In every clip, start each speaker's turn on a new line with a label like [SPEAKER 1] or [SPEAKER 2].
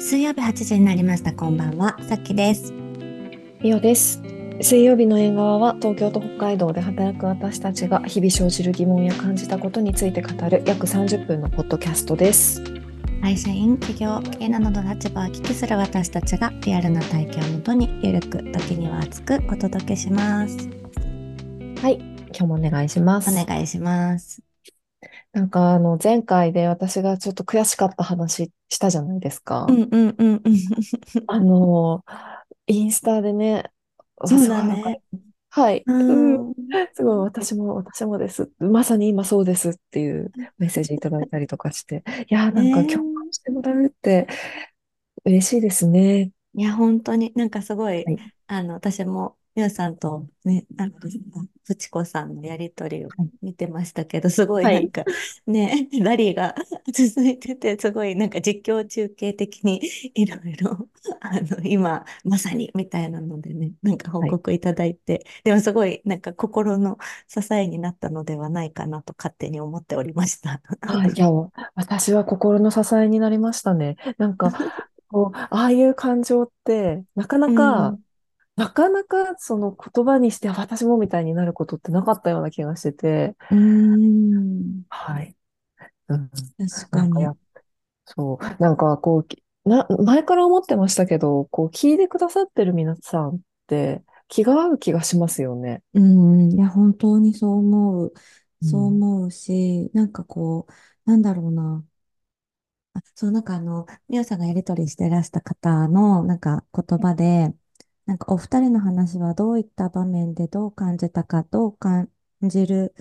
[SPEAKER 1] 水曜日8時になりました。こんばんは、さっきです。
[SPEAKER 2] みおです。水曜日の縁側は東京と北海道で働く私たちが日々生じる疑問や感じたことについて語る約30分のポッドキャストです。
[SPEAKER 1] 会社員、企業、経営などの立場を聞きする私たちがリアルな体験をもとにゆるく、時には熱くお届けします。
[SPEAKER 2] はい、今日もお願いします。
[SPEAKER 1] お願いします。
[SPEAKER 2] なんかあの前回で私がちょっと悔しかった話したじゃないですか。
[SPEAKER 1] うんうんうんうん。
[SPEAKER 2] あのインスタでね、
[SPEAKER 1] そうだね。
[SPEAKER 2] はい。すごい私も私もです。まさに今そうですっていうメッセージいただいたりとかして、いやーなんか
[SPEAKER 1] ね
[SPEAKER 2] 共感してもらうって嬉しいですね。
[SPEAKER 1] いや、本当になんかすごい、
[SPEAKER 2] はい
[SPEAKER 1] あの、私も、みおさんとね、あの、ふちこさんのやりとりを
[SPEAKER 2] はい
[SPEAKER 1] 見てましたけど、すごい
[SPEAKER 2] は
[SPEAKER 1] ないんか、ね、ラリーが 続いてて、すごいなんか実況中継的にいろいろ、あの、今、まさにみたいなのでね、なんか報告いただいて、でもすごいなんか心の支えになったのではないかなと勝手に思っておりました。
[SPEAKER 2] あ、いや、私は心の支えになりましたね。なんか、こう、ああいう感情って、なかなか、
[SPEAKER 1] うん
[SPEAKER 2] なかなかその言葉にして、あ私もみたいになることってなかったような気がしてて、
[SPEAKER 1] うーん、
[SPEAKER 2] はい。うん、
[SPEAKER 1] 確かに。
[SPEAKER 2] そう、なんかこう、きな、前から思ってましたけど、こう、聞いてくださってる皆さんって気が合う気がしますよね。
[SPEAKER 1] うん、いや、本当にそう思う。そう
[SPEAKER 2] うん
[SPEAKER 1] 思うし、なんかこう、なんだろうな。あ、そう、なんかあの、みおさんがやりとりしてらした方の、なんか言葉で、なんかお二人の話はどういった場面でどう感じたか、どう感じる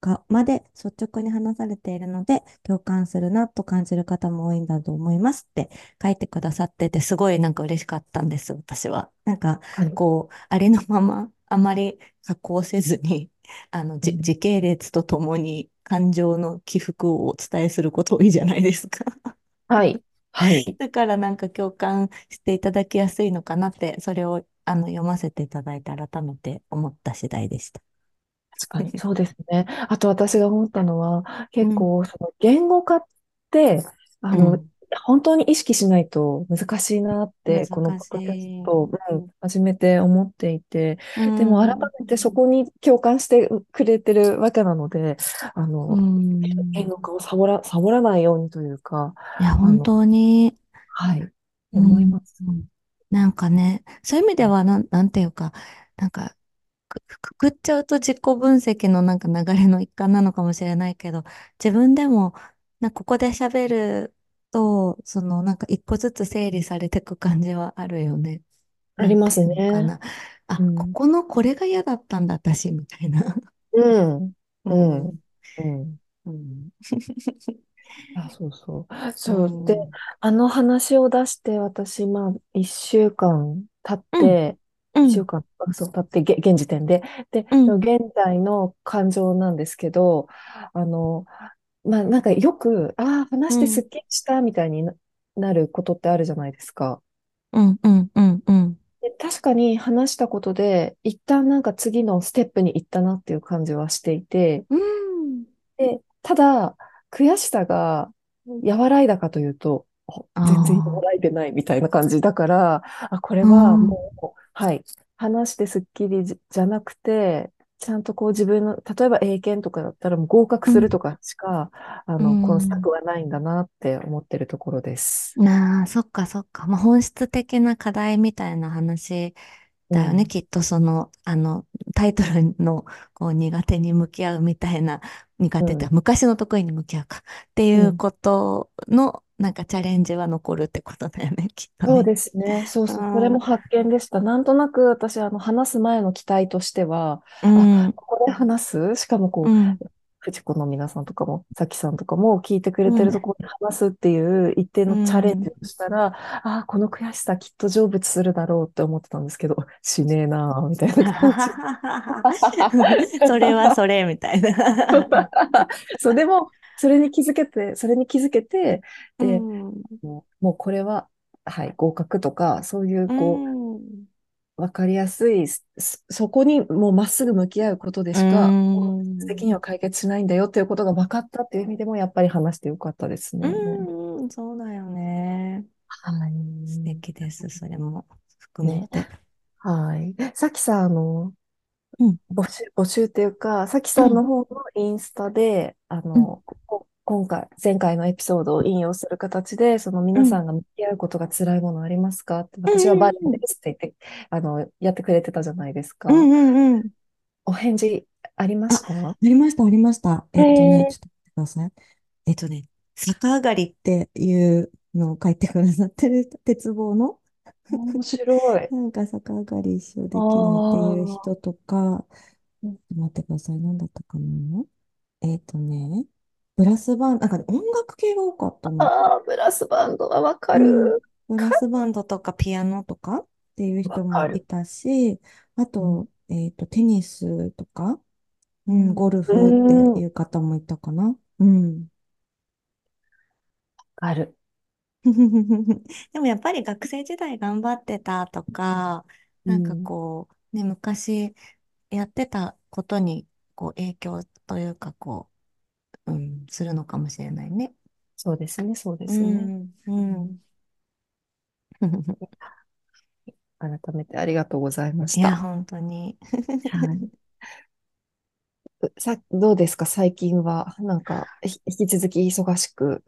[SPEAKER 1] かまで率直に話されているので、共感するなと感じる方も多いんだと思いますって書いてくださってて、すごいなんか嬉しかったんです、私は。なんか、
[SPEAKER 2] はい。
[SPEAKER 1] こう、ありのまま、あまり加工せずに、あの、じ
[SPEAKER 2] うん
[SPEAKER 1] 時系列とともに感情の起伏をお伝えすること多いじゃないですか。
[SPEAKER 2] はい。はい。
[SPEAKER 1] だからなんか共感していただきやすいのかなって、それをあの読ませていただいて改めて思った次第でした。
[SPEAKER 2] 確かにそうですね。あと私が思ったのは、
[SPEAKER 1] うん。
[SPEAKER 2] 結構、その言語化って、あの、
[SPEAKER 1] うん。
[SPEAKER 2] 本当に意識しないと難しいなって、このポッドキャストを、うん、始めて思っていて、でも改めてそこに共感してくれてるわけなので、あの、
[SPEAKER 1] うん、
[SPEAKER 2] 言語化をサボら、サボらないようにというか、
[SPEAKER 1] いや、本当に、
[SPEAKER 2] はい、思います。
[SPEAKER 1] うんなんかね、そういう意味ではなん、なんていうか、なんか、くくくっちゃうと自己分析のなんか流れの一環なのかもしれないけど、自分でも、なんかここで喋ると、そのなんか一個ずつ整理されていく感じはあるよね。
[SPEAKER 2] ありま
[SPEAKER 1] ていうのか
[SPEAKER 2] ね。
[SPEAKER 1] な。あ、
[SPEAKER 2] うん
[SPEAKER 1] ここのこれが嫌だったんだ、私、みたいな。
[SPEAKER 2] うん、
[SPEAKER 1] う
[SPEAKER 2] うん、
[SPEAKER 1] ん。
[SPEAKER 2] うん。
[SPEAKER 1] うん。
[SPEAKER 2] あ、そうそう。そう。
[SPEAKER 1] うん
[SPEAKER 2] で、あの話を出して、私、まあ、一週間経って、
[SPEAKER 1] うん
[SPEAKER 2] 一週間、あそう、経って、げ現時点で。で、
[SPEAKER 1] うん
[SPEAKER 2] 現在の感情なんですけど、あの、まあ、なんかよく、ああ、話してすっきりしたみたいにななることってあるじゃないですか。
[SPEAKER 1] うん、うん、うん、うん。
[SPEAKER 2] で、確かに話したことで、一旦なんか次のステップに行ったなっていう感じはしていて、
[SPEAKER 1] うん。
[SPEAKER 2] で、ただ、悔しさが和らいだかというと、全然和らいでないみたいな感じだから、あ、これはもう、はい、話してすっきりじじゃなくて、ちゃんとこう自分の、例えば英検とかだったらもう合格するとかしか、あの、
[SPEAKER 1] うん
[SPEAKER 2] この策はないんだなって思ってるところです。
[SPEAKER 1] なあ、そっかそっか。まあ、本質的な課題みたいな話だよね。
[SPEAKER 2] うん
[SPEAKER 1] きっとその、あの、タイトルのこう苦手に向き合うみたいな、苦手って、
[SPEAKER 2] う
[SPEAKER 1] 昔の得意に向き合うかっていうことの、なんかチャレンジは残るってことだよね、きっとね。
[SPEAKER 2] そうですね。そうそう。
[SPEAKER 1] うん
[SPEAKER 2] それも発見でした。なんとなく私、あの、話す前の期待としては、
[SPEAKER 1] うん。
[SPEAKER 2] ここで話す？しかもこう、
[SPEAKER 1] うん。
[SPEAKER 2] 藤子の皆さんとかも、さきさんとかも聞いてくれてるところに話すっていう一定のチャレンジをしたら、ああ、この悔しさきっと成仏するだろうって思ってたんですけど、しねえなあみたいな感じ。
[SPEAKER 1] それはそれ、みたいな。
[SPEAKER 2] そう、でも、それに気づけて、それに気づけて、で、
[SPEAKER 1] うん。
[SPEAKER 2] もうもうこれは、はい、合格とか、そういう、こう、
[SPEAKER 1] うん
[SPEAKER 2] わかりやすい、そそこにもうまっすぐ向き合うことでしか、
[SPEAKER 1] うん
[SPEAKER 2] 的には解決しないんだよっていうことが分かったっていう意味でも、やっぱり話してよかったですね。
[SPEAKER 1] うん、そうだよね。
[SPEAKER 2] はい。
[SPEAKER 1] 素
[SPEAKER 2] ん。
[SPEAKER 1] 敵です。それも含め
[SPEAKER 2] ね。
[SPEAKER 1] て。
[SPEAKER 2] はい。さきさん、あの、
[SPEAKER 1] うん、
[SPEAKER 2] 募集、募集っていうか、さき
[SPEAKER 1] うん、
[SPEAKER 2] さんの方のインスタで、あ
[SPEAKER 1] うん、
[SPEAKER 2] の、こ今回、前回のエピソードを引用する形で、その
[SPEAKER 1] うん、
[SPEAKER 2] 皆さんが向き合うことが辛いものありますか？って、
[SPEAKER 1] うん、
[SPEAKER 2] 私はバレエ
[SPEAKER 1] うん、
[SPEAKER 2] ですって言って、あの、やってくれてたじゃないです
[SPEAKER 1] うん、
[SPEAKER 2] か。
[SPEAKER 1] うん、うん。
[SPEAKER 2] お返事ありま
[SPEAKER 1] あ、
[SPEAKER 2] した？
[SPEAKER 1] ありました、ありました。えっとね、ちょっ
[SPEAKER 2] ええ
[SPEAKER 1] と待ってください。えっとね、逆上がりっていうのを書いてくださってる人、鉄棒の
[SPEAKER 2] 面白い。
[SPEAKER 1] なんか逆上がり一生
[SPEAKER 2] あ
[SPEAKER 1] できないっていう
[SPEAKER 2] あ、
[SPEAKER 1] 人とか、
[SPEAKER 2] うん
[SPEAKER 1] 待ってください。何だったかな？えっとね、ブラスバンド、なんかね、音楽系が多かったの。
[SPEAKER 2] ああ、ブラスバンドはわか
[SPEAKER 1] うん。
[SPEAKER 2] る。
[SPEAKER 1] ブラスバンドとかピアノとかっていう人。もいたし、あ
[SPEAKER 2] うん。
[SPEAKER 1] と、えっと、テニスとか、うん、
[SPEAKER 2] うん
[SPEAKER 1] ゴル
[SPEAKER 2] う
[SPEAKER 1] フっていう方もいたかな。うん。
[SPEAKER 2] かる。
[SPEAKER 1] でもやっぱり学生時代頑張ってたとか、なんか
[SPEAKER 2] うん。
[SPEAKER 1] こう、ね、昔やってたことにこう影響というか、こう、うん、するのかもしれないね。
[SPEAKER 2] そうですね、そうで
[SPEAKER 1] う
[SPEAKER 2] すね。
[SPEAKER 1] ん、う
[SPEAKER 2] うん
[SPEAKER 1] ん。
[SPEAKER 2] 改めてありがとうございまし
[SPEAKER 1] いや、
[SPEAKER 2] た。
[SPEAKER 1] 本当に。
[SPEAKER 2] はい。さ、どうですか、最近は。なんか、ひ引き続き忙しく。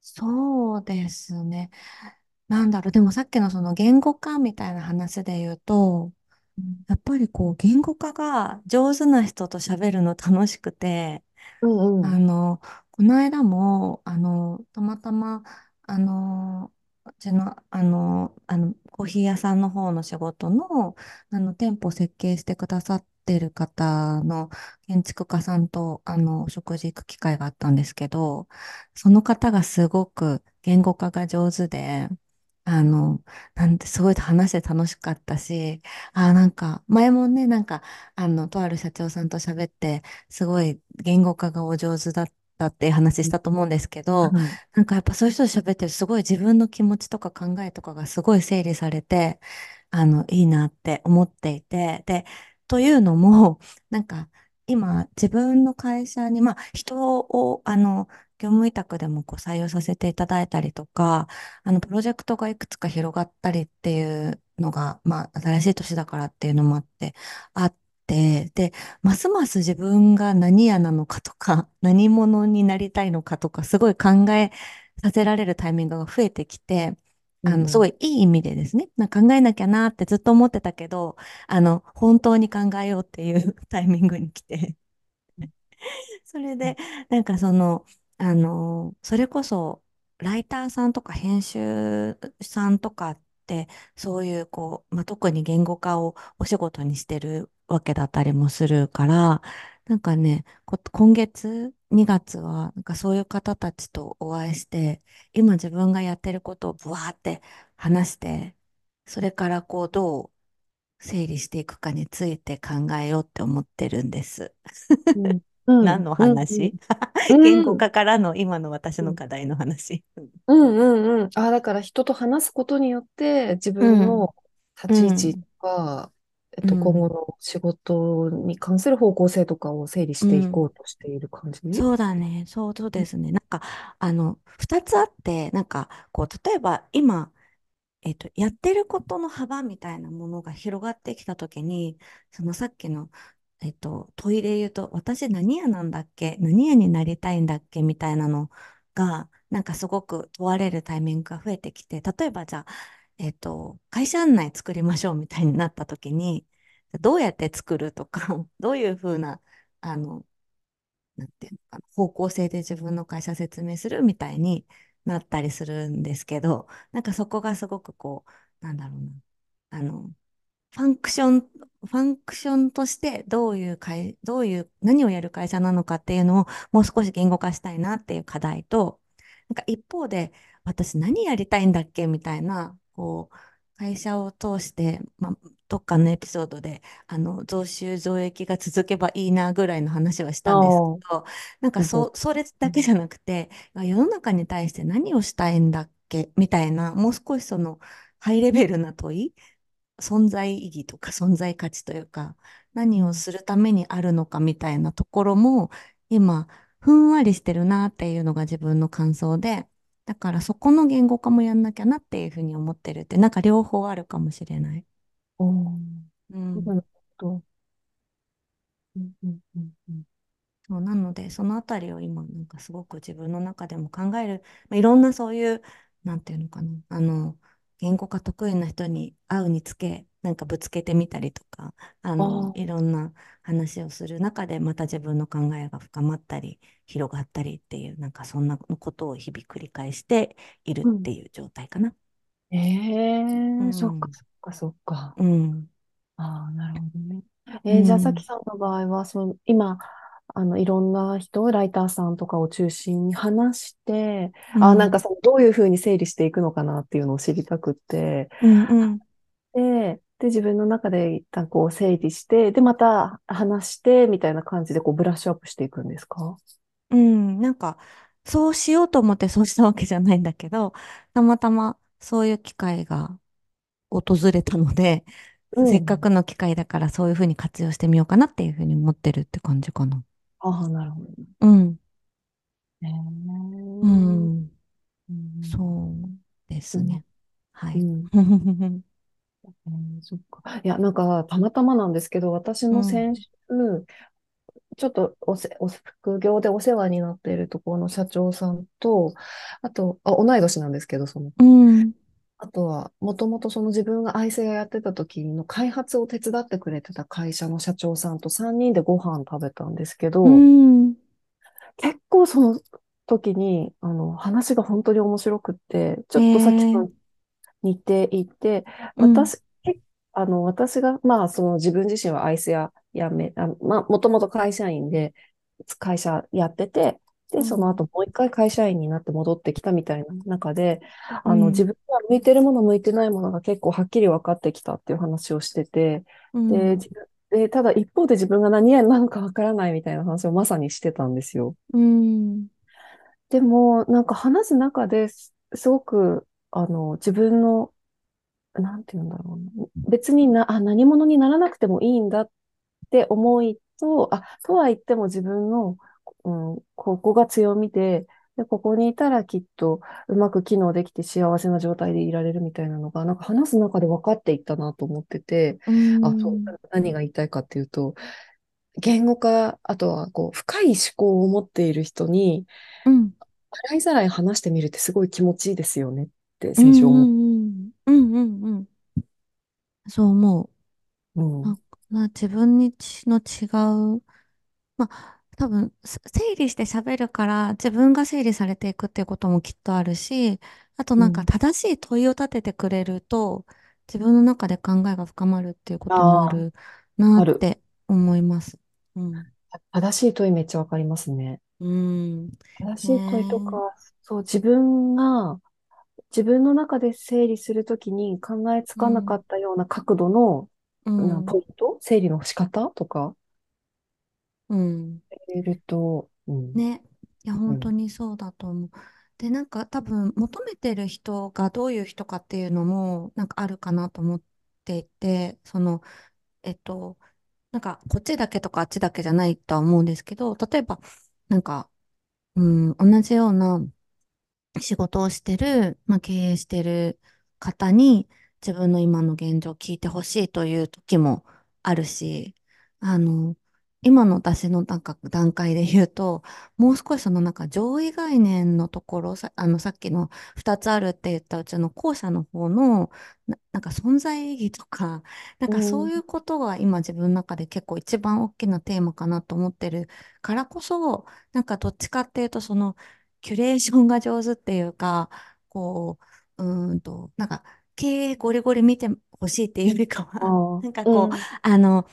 [SPEAKER 1] そうですね。なんだろう、でもさっきのその言語化みたいな話で言うと、
[SPEAKER 2] うん
[SPEAKER 1] やっぱりこう言語化が上手な人と喋るの楽しくて、
[SPEAKER 2] うん。
[SPEAKER 1] あの、この間も、あの、たまたま、あの、うちの、あの、あの、コーヒー屋さんの方の仕事の、あの、店舗設計してくださってる方の建築家さんと、あの、お食事行く機会があったんですけど、その方がすごく言語化が上手で、あの、なんてすごい話して楽しかったし、あ、なんか、前もね、なんか、あの、とある社長さんと喋って、すごい言語化がお上手だったっていう話したと思うんですけど、
[SPEAKER 2] はい。
[SPEAKER 1] なんかやっぱそういう人と喋ってるとすごい自分の気持ちとか考えとかがすごい整理されて、あの、いいなって思っていて、で、というのも、なんか今自分の会社に、まあ人を、あの、業務委託でもこう採用させていただいたりとか、あの、プロジェクトがいくつか広がったりっていうのが、まあ、新しい年だからっていうのもあって、あって、で、ますます自分が何屋なのかとか、何者になりたいのかとか、すごい考えさせられるタイミングが増えてきて、あの、すご
[SPEAKER 2] うん。
[SPEAKER 1] いいい意味でですね、な考えなきゃなってずっと思ってたけど、あの、本当に考えようっていう タイミングに来て、それで、なんかその、あの、それこそ、ライターさんとか編集さんとかって、そういう、こう、まあ、特に言語化をお仕事にしてるわけだったりもするから、なんかね、こ今月2月は、なんかそういう方たちとお会いして、今自分がやってることをブワーって話して、それからこう、どう整理していくかについて考えようって思ってるんです。
[SPEAKER 2] うん。うん。
[SPEAKER 1] 何の
[SPEAKER 2] うん。
[SPEAKER 1] 話 言
[SPEAKER 2] うん。
[SPEAKER 1] 語化からの今の私
[SPEAKER 2] うん
[SPEAKER 1] の課題の話。
[SPEAKER 2] うんうんうん。あ、だから人と話すことによって自
[SPEAKER 1] うん、
[SPEAKER 2] 分の
[SPEAKER 1] う
[SPEAKER 2] 立ち位置
[SPEAKER 1] ん、
[SPEAKER 2] とか、えっと、今
[SPEAKER 1] うん、
[SPEAKER 2] 後の仕事に関する方向性とかを整理していこ
[SPEAKER 1] うん。
[SPEAKER 2] うとしている感じ？
[SPEAKER 1] そうだね。そうそうですね。なんか、あの、二つあって、なんか、こう、例えば今、えっと、やってることの幅みたいなものが広がってきたときに、そのさっきの、えっと、問いで言うと、私何屋なんだっけ？何屋になりたいんだっけ？みたいなのが、なんかすごく問われるタイミングが増えてきて、例えばじゃあ、えっと、会社案内作りましょうみたいになったときに、どうやって作るとか、どういうふうな、あの、なんていうのかな、方向性で自分の会社説明するみたいになったりするんですけど、なんかそこがすごくこう、なんだろうな、あの、ファンクション、ファンクションとしてどういう会、どういう、何をやる会社なのかっていうのをもう少し言語化したいなっていう課題と、なんか一方で、私何やりたいんだっけみたいな、こう、会社を通して、まあ、どっかのエピソードで、あの、増収増益が続けばいいなぐらいの話はし
[SPEAKER 2] あ
[SPEAKER 1] たんですけ
[SPEAKER 2] あ、
[SPEAKER 1] ど、なんかそ、それだけじゃなくて、世の中に対して何をしたいんだっけ？みたいな、もう少しその、ハイレベルな問い存在意義とか存在価値というか、何をするためにあるのかみたいなところも、今、ふんわりしてるなっていうのが自分の感想で、だからそこの言語化もやんなきゃなっていうふうに思ってるって、なんか両方あるかもしれない。
[SPEAKER 2] おー、
[SPEAKER 1] うん。
[SPEAKER 2] なるほど。うんうんうんうん
[SPEAKER 1] そうなので、そのあたりを今、なんかすごく自分の中でも考える、まあ、いろんなそういう、なんていうのかな、あの、言語化得意な人に会うにつけ、なんかぶつけてみたりとか、あの、いろんな話をする中で、また自分の考えが深まったり、広がったりっていう、なんかそんなことを日々繰り返しているっ
[SPEAKER 2] うん。
[SPEAKER 1] ていう状態かな。
[SPEAKER 2] え
[SPEAKER 1] う
[SPEAKER 2] えそっか
[SPEAKER 1] ん。
[SPEAKER 2] そっかそっか。
[SPEAKER 1] うん。
[SPEAKER 2] ああ、なるほどね。
[SPEAKER 1] う
[SPEAKER 2] えーじゃあ、さき
[SPEAKER 1] ん。
[SPEAKER 2] さんの場合は、その、今、あの、いろんな人、ライターさんとかを中心に話して、あ、なんか
[SPEAKER 1] うん。
[SPEAKER 2] その、どういうふうに整理していくのかなっていうのを知りたくって、
[SPEAKER 1] うん。うん。
[SPEAKER 2] で、で、自分の中で一旦こう整理して、で、また話して、みたいな感じでこうブラッシュアップしていくんですか？
[SPEAKER 1] うん。なんか、そうしようと思ってそうしたわけじゃないんだけど、たまたまそういう機会が訪れたので、
[SPEAKER 2] う
[SPEAKER 1] せっか
[SPEAKER 2] ん。
[SPEAKER 1] くの機会だからそういうふうに活用してみようかなっていうふうに思ってるって感じかな。
[SPEAKER 2] ああ、なるほど
[SPEAKER 1] うん。
[SPEAKER 2] ね。
[SPEAKER 1] うん。
[SPEAKER 2] うん。
[SPEAKER 1] そうです
[SPEAKER 2] うん
[SPEAKER 1] ね。はい。
[SPEAKER 2] うん。えーそっか。いや、なんか、たまたまなんですけど、私
[SPEAKER 1] うん。
[SPEAKER 2] も先週、ちょっとおせ、お、副業でお世話になっているところの社長さんと、あと、あ、同い年なんですけど、その、
[SPEAKER 1] うん。
[SPEAKER 2] あとは、もともとその自分がアイセアやってた時の開発を手伝ってくれてた会社の社長さんと3人でご飯食べたんですけど、結構その時に、あの、話が本当に面白くって、ちょっとさっきさ
[SPEAKER 1] ー、
[SPEAKER 2] ん似ていて、
[SPEAKER 1] うん。
[SPEAKER 2] 私、けあの、私が、まあ、その自分自身はアイスややめ、あ、まあ、もともと会社員で、会社やってて、で、その
[SPEAKER 1] うん。
[SPEAKER 2] 後もう一回会社員になって戻ってきたみたいな中で、あの、自
[SPEAKER 1] うん。
[SPEAKER 2] 分が向いてるもの、向いてないものが結構はっきり分かってきたっていう話をしてて、で、で、ただ一方で自分が何やなのか分からないみたいな話をまさにしてたんですよ。
[SPEAKER 1] うん。
[SPEAKER 2] でも、なんか話す中ですすごく、あの、自分のなんて言うんだろうな。別にな、あ、何者にならなくてもいいんだって思いと、あ、とは言っても自分の、うん、ここが強みで、で、ここにいたらきっとうまく機能できて幸せな状態でいられるみたいなのが、なんか話す中で分かっていったなと思ってて、
[SPEAKER 1] う
[SPEAKER 2] あ、そう、
[SPEAKER 1] ん。
[SPEAKER 2] 何が言いたいかっていうと、言語化、あとはこう、深い思考を持っている人に、
[SPEAKER 1] うん。
[SPEAKER 2] 洗いざらい話してみるってすごい気持ちいいですよねって
[SPEAKER 1] うん。
[SPEAKER 2] 先週思っ
[SPEAKER 1] うん。うん。うん。うんそう思う。
[SPEAKER 2] うん。
[SPEAKER 1] なんかな自分にちの違う、まあ、多分、す整理して喋るから、自分が整理されていくっていうこともきっとあるし、あとなんか
[SPEAKER 2] うん。
[SPEAKER 1] 正しい問いを立ててくれると、自分の中で考えが深まるっていうこともあ
[SPEAKER 2] ああ、
[SPEAKER 1] るな
[SPEAKER 2] ある。
[SPEAKER 1] って思います。うん。
[SPEAKER 2] 正しい問いめっちゃわかりますね。
[SPEAKER 1] うん。
[SPEAKER 2] 正しい問いとか、
[SPEAKER 1] ね
[SPEAKER 2] そう、自分が、自分の中で整理するときに考えつ
[SPEAKER 1] え。うん。
[SPEAKER 2] かなかったような角度の、な、
[SPEAKER 1] うん。
[SPEAKER 2] ポイント？整理の仕方？とか、
[SPEAKER 1] うん。
[SPEAKER 2] えると、うん、
[SPEAKER 1] ね。いや、
[SPEAKER 2] うん、
[SPEAKER 1] 本当にそうだと思う。で、なんか多分求めてる人がどういう人かっていうのもなんかあるかなと思っていて、その、えっと、なんかこっちだけとかあっちだけじゃないとは思うんですけど、例えば、なんか、うん、同じような仕事をしてる、まあ、経営してる方に自分の今の現状を聞いてほしいという時もあるし、あの、今の私のなんか段階で言うと、もう少しそのなんか上位概念のところ、さ、あのさっきの2つあるって言ったうちの後者の方のな、なんか存在意義とか、なん
[SPEAKER 2] う
[SPEAKER 1] かそう
[SPEAKER 2] ん、
[SPEAKER 1] いうことが今自分の中で結構一番大きなテーマかなと思ってるからこそ、なんかどっちかっていうとそのキュレーションが上手っていうか、こう、うーんと、なんか、経営ゴリゴリ見てほしいっていうよりかは、なんかこう、
[SPEAKER 2] うん、
[SPEAKER 1] あの、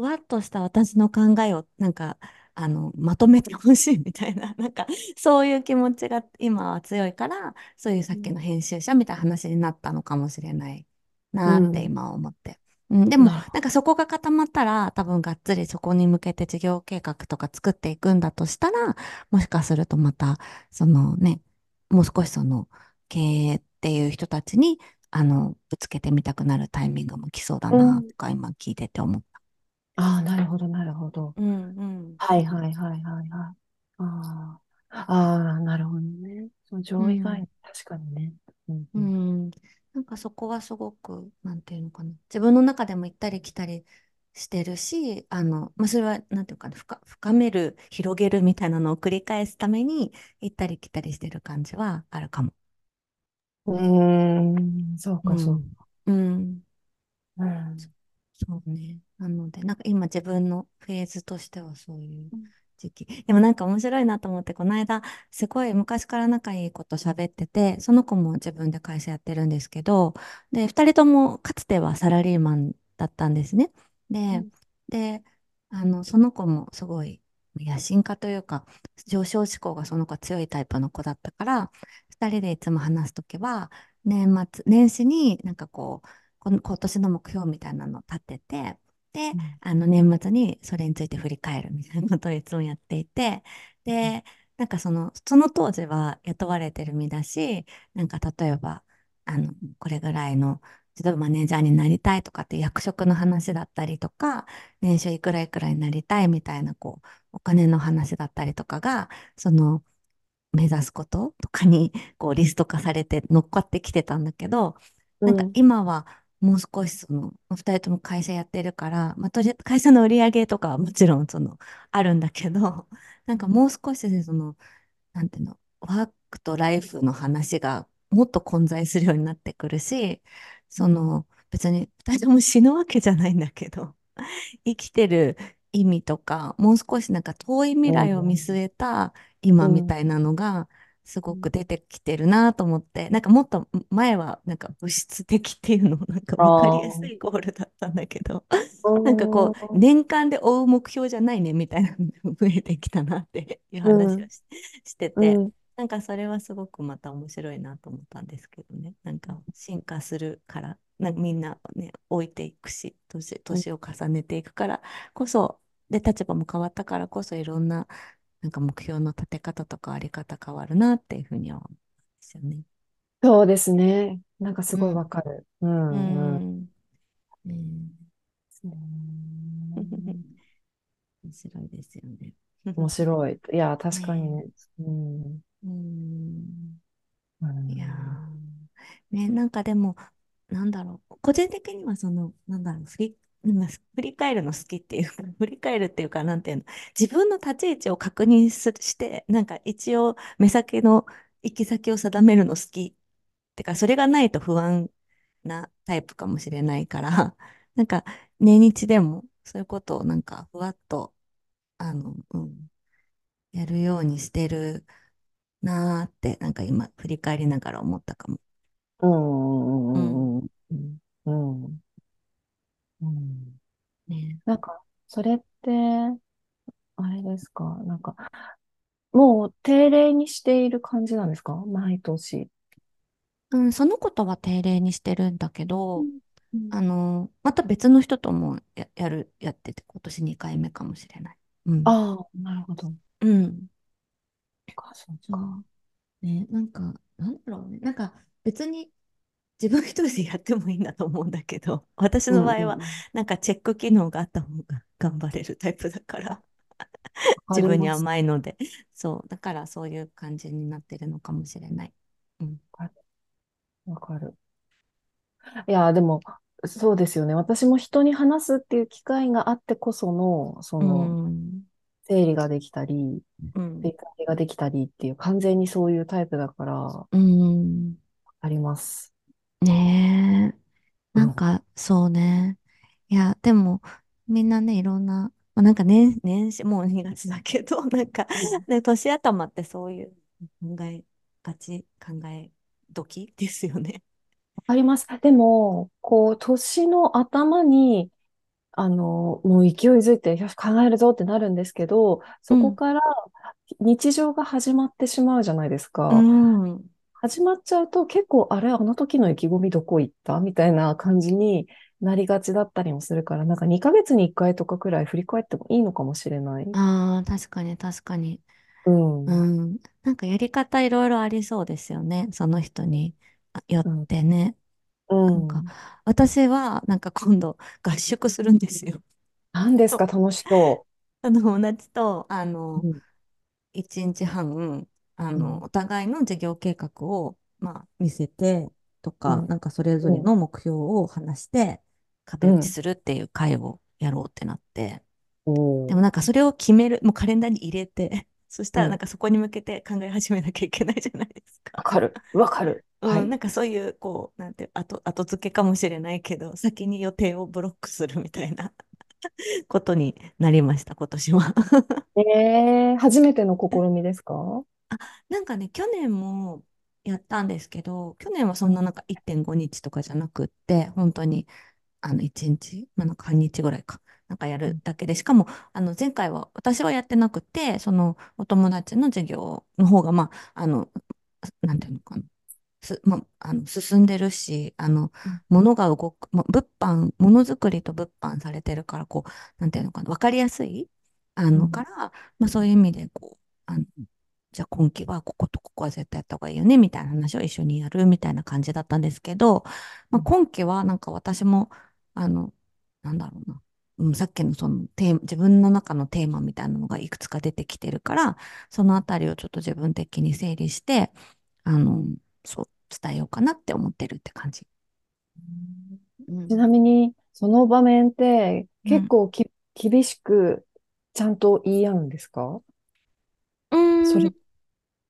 [SPEAKER 1] ふわっとした私の考えを、なんか、あの、まとめてほしいみたいな、なんか、そういう気持ちが今は強いから、そういうさっきの編集者みたいな話になったのかもしれないなって
[SPEAKER 2] うん、
[SPEAKER 1] 今思って。うん、でも、
[SPEAKER 2] な
[SPEAKER 1] んかそこが固まったら、多分がっつりそこに向けて事業計画とか作っていくんだとしたら、もしかするとまた、そのね、もう少しその経営っていう人たちに、あの、ぶつけてみたくなるタイミングも来そうだ
[SPEAKER 2] うん、
[SPEAKER 1] な、とか今聞いてて思った。
[SPEAKER 2] ああ、なるほど、なるほど。
[SPEAKER 1] うんうん。
[SPEAKER 2] はいはいはいはいはい。ああ。ああ、なるほどね。その
[SPEAKER 1] うん。
[SPEAKER 2] 上位概念、確かにね。うん
[SPEAKER 1] う
[SPEAKER 2] うん。
[SPEAKER 1] ん。なんかそこはすごく、なんていうのかな。自分の中でも行ったり来たりしてるし、あの、まあ、それは、なんていうかな、深、深める、広げるみたいなのを繰り返すために行ったり来たりしてる感じはあるかも。
[SPEAKER 2] うーん、そうか、そう
[SPEAKER 1] うん。うん。
[SPEAKER 2] か。うん。
[SPEAKER 1] そうね。なので、なんか今自分のフェーズとしてはそういう時期。でもなんか面白いなと思って、この間、すごい昔から仲いい子と喋ってて、その子も自分で会社やってるんですけど、で、二人ともかつてはサラリーマンだったんですね。で、
[SPEAKER 2] うん
[SPEAKER 1] で、あの、その子もすごい野心家というか、上昇志向がその子は強いタイプの子だったから、二人でいつも話すときは、年末、年始になんかこう、この今年の目標みたいなのを立てて、で、
[SPEAKER 2] うん。
[SPEAKER 1] あの年末にそれについて振り返るみたいな ことをいつもやっていて、で、なんかその、その当時は雇われてる身だし、なんか例えば、あの、これぐらいの、例えばマネージャーになりたいとかって役職の話だったりとか、年収いくらいくらいになりたいみたいな、こう、お金の話だったりとかが、その、目指すこととかにこうリスト化されて乗っかってきてたんだけど、なんか
[SPEAKER 2] うん。
[SPEAKER 1] 今はもう少しその、二人とも会社やってるから、まあ、とりあえず会社の売り上げとかはもちろんその、あるんだけど、なんかもう少しでその、なんていうの、ワークとライフの話がもっと混在するようになってくるし、その、別に二人とも死ぬわけじゃないんだけど、生きてる意味とか、もう少しなんか遠い未来を見据えた今みたいなのがすごく出てきてるなと思って、なんかもっと前はなんか物質的っていうの なんか
[SPEAKER 2] あ
[SPEAKER 1] 分かりやす
[SPEAKER 2] あ、
[SPEAKER 1] いゴールだったんだけど、
[SPEAKER 2] う
[SPEAKER 1] なんかこう
[SPEAKER 2] ん、
[SPEAKER 1] 年間で追う目標じゃないねみたいなのが増えてきたなっていう
[SPEAKER 2] うん、
[SPEAKER 1] 話をし、してて、
[SPEAKER 2] うん。
[SPEAKER 1] なんかそれはすごくまた面白いなと思ったんですけどね。なんか進化するから、なんかみんなね、置いていくし、年、年を重ねていくからこそ、で、立場も変わったからこそ、いろんな、なんか目標の立て方とかあり方変わるなっていうふうには思うんですよね。
[SPEAKER 2] そうですね。なんかすごいわ
[SPEAKER 1] うん。
[SPEAKER 2] かる。う
[SPEAKER 1] う
[SPEAKER 2] ん、うん。
[SPEAKER 1] ん。うん。
[SPEAKER 2] う ん
[SPEAKER 1] 面白いですよね。
[SPEAKER 2] 面白い。いや、確かに
[SPEAKER 1] ね
[SPEAKER 2] ね。うん。
[SPEAKER 1] え。うん。
[SPEAKER 2] う
[SPEAKER 1] いやね、なんかでも、なんだろう、個人的にはその、なんだろう、振り、振り返るの好きっていうか、振り返るっていうか、なんていうの、自分の立ち位置を確認すして、なんか一応目先の行き先を定めるの好き。ってか、それがないと不安なタイプかもしれないから、なんか年日でもそういうことをなんかふわっと、あの、うん、やるようにしてるなーって、なんか今振り返りながら思ったかも。
[SPEAKER 2] う
[SPEAKER 1] うん。
[SPEAKER 2] ん。うん。うん。うんうん
[SPEAKER 1] ね。
[SPEAKER 2] なんか、それって、あれですか？なんか、もう定例にしている感じなんですか？毎年。
[SPEAKER 1] うん、そのことは定例にしてるんだけど、
[SPEAKER 2] うんうん
[SPEAKER 1] あの、また別の人ともや、やる、やってて、今年2回目かもしれない。うん。
[SPEAKER 2] ああ、なるほど。
[SPEAKER 1] うん。
[SPEAKER 2] か、そうか。
[SPEAKER 1] そう。ね、なんか、なんだろうね。なんか、別に自分一人でやってもいいんだと思うんだけど、私の場合は、
[SPEAKER 2] ん。
[SPEAKER 1] なんかチェック機能があった方が頑張れるタイプだから、自分に。甘いので、そう、だからそういう感じになってるのかもしれない。うん。
[SPEAKER 2] わかる。いや、でも、そうですよね。私も人に話すっていう機会があってこその、そ
[SPEAKER 1] う
[SPEAKER 2] の、
[SPEAKER 1] ん。
[SPEAKER 2] 整理ができたり、
[SPEAKER 1] うん。
[SPEAKER 2] 理解ができたりっていう、完全にそういうタイプだから、
[SPEAKER 1] うん。
[SPEAKER 2] あります。
[SPEAKER 1] ねえ。
[SPEAKER 2] うん。
[SPEAKER 1] なんか、そうね。いや、でも、みんなね、いろんな、まあ、なんか年、年始、もう2月だけど、なんか、
[SPEAKER 2] うん
[SPEAKER 1] ね、年頭ってそういう考えがち、考え時ですよね。
[SPEAKER 2] あります。でも、こう、年の頭に、あの、もう勢いづいて、よし、考えるぞってなるんですけど、
[SPEAKER 1] うん。
[SPEAKER 2] そこから日常が始まってしまうじゃないです
[SPEAKER 1] う
[SPEAKER 2] か。
[SPEAKER 1] ん。
[SPEAKER 2] 始まっちゃうと結構、あれ、あの時の意気込みどこ行った？みたいな感じになりがちだったりもするから、なんか2ヶ月に1回とかくらい振り返ってもいいのかもしれない。
[SPEAKER 1] ああ、確かに確かに。
[SPEAKER 2] うん。
[SPEAKER 1] うん。なんかやり方いろいろありそうですよね。その人によっ
[SPEAKER 2] うん。
[SPEAKER 1] てね。
[SPEAKER 2] う
[SPEAKER 1] なんか、
[SPEAKER 2] ん。
[SPEAKER 1] 私は、なんか今度合宿するんですよ。
[SPEAKER 2] 何ですか、楽しそ
[SPEAKER 1] あの、友達と、あの、
[SPEAKER 2] う。うん。
[SPEAKER 1] 1日半、あの、
[SPEAKER 2] うん、
[SPEAKER 1] お互いの事業計画を、まあ、見せてとか、
[SPEAKER 2] うん、
[SPEAKER 1] なんかそれぞ
[SPEAKER 2] うん、
[SPEAKER 1] れの目標を話して壁打ち
[SPEAKER 2] うん。
[SPEAKER 1] するっていう会をやろうってなって、でもなんかそれを決める、もうカレンダーに入れて、そしたらなん
[SPEAKER 2] うん。
[SPEAKER 1] かそこに向けて考え始めなきゃいけないじゃないですか。
[SPEAKER 2] わかる。わかる。は
[SPEAKER 1] うん、
[SPEAKER 2] い。
[SPEAKER 1] なんかそういう、こう、なんて、後、後付けかもしれないけど、先に予定をブロックするみたいな ことになりました、今年は。
[SPEAKER 2] えー、初めての試みですか？
[SPEAKER 1] なんかね、去年もやったんですけど、去年はそ
[SPEAKER 2] うん、
[SPEAKER 1] んななんか1.5日とかじゃなくって、本当にあの1日、まあ、なんか半日ぐらいか、なんかや
[SPEAKER 2] うん、
[SPEAKER 1] るだけで、しかもあの前回は私はやってなくて、そのお友達の授業の方が、まあ、あの、なんていうのかな、す、まあ、あの進んでるし、あの、
[SPEAKER 2] うん、
[SPEAKER 1] 物が動く、まあ、物販、ものづくりと物販されてるから、こう、なんていうのかな、わかりやすい、あの、か
[SPEAKER 2] うん、
[SPEAKER 1] ら、まあ、そういう意味で、こう、あの、じゃあ今期はこことここは絶対やった方がいいよね、みたいな話を一緒にやるみたいな感じだったんですけど、まあ、
[SPEAKER 2] うん。
[SPEAKER 1] 今期はなんか私も、あの、なんだろうな、うん、さっきのそのテーマ、自分の中のテーマみたいなのがいくつか出てきてるから、そのあたりをちょっと自分的に整理して、あの、そう、伝えようかなって思ってるって感じ。
[SPEAKER 2] ちな
[SPEAKER 1] うん。
[SPEAKER 2] みに、その場面って
[SPEAKER 1] うん。
[SPEAKER 2] 結構き厳しくちゃんと言い合うんですか？
[SPEAKER 1] う
[SPEAKER 2] それ、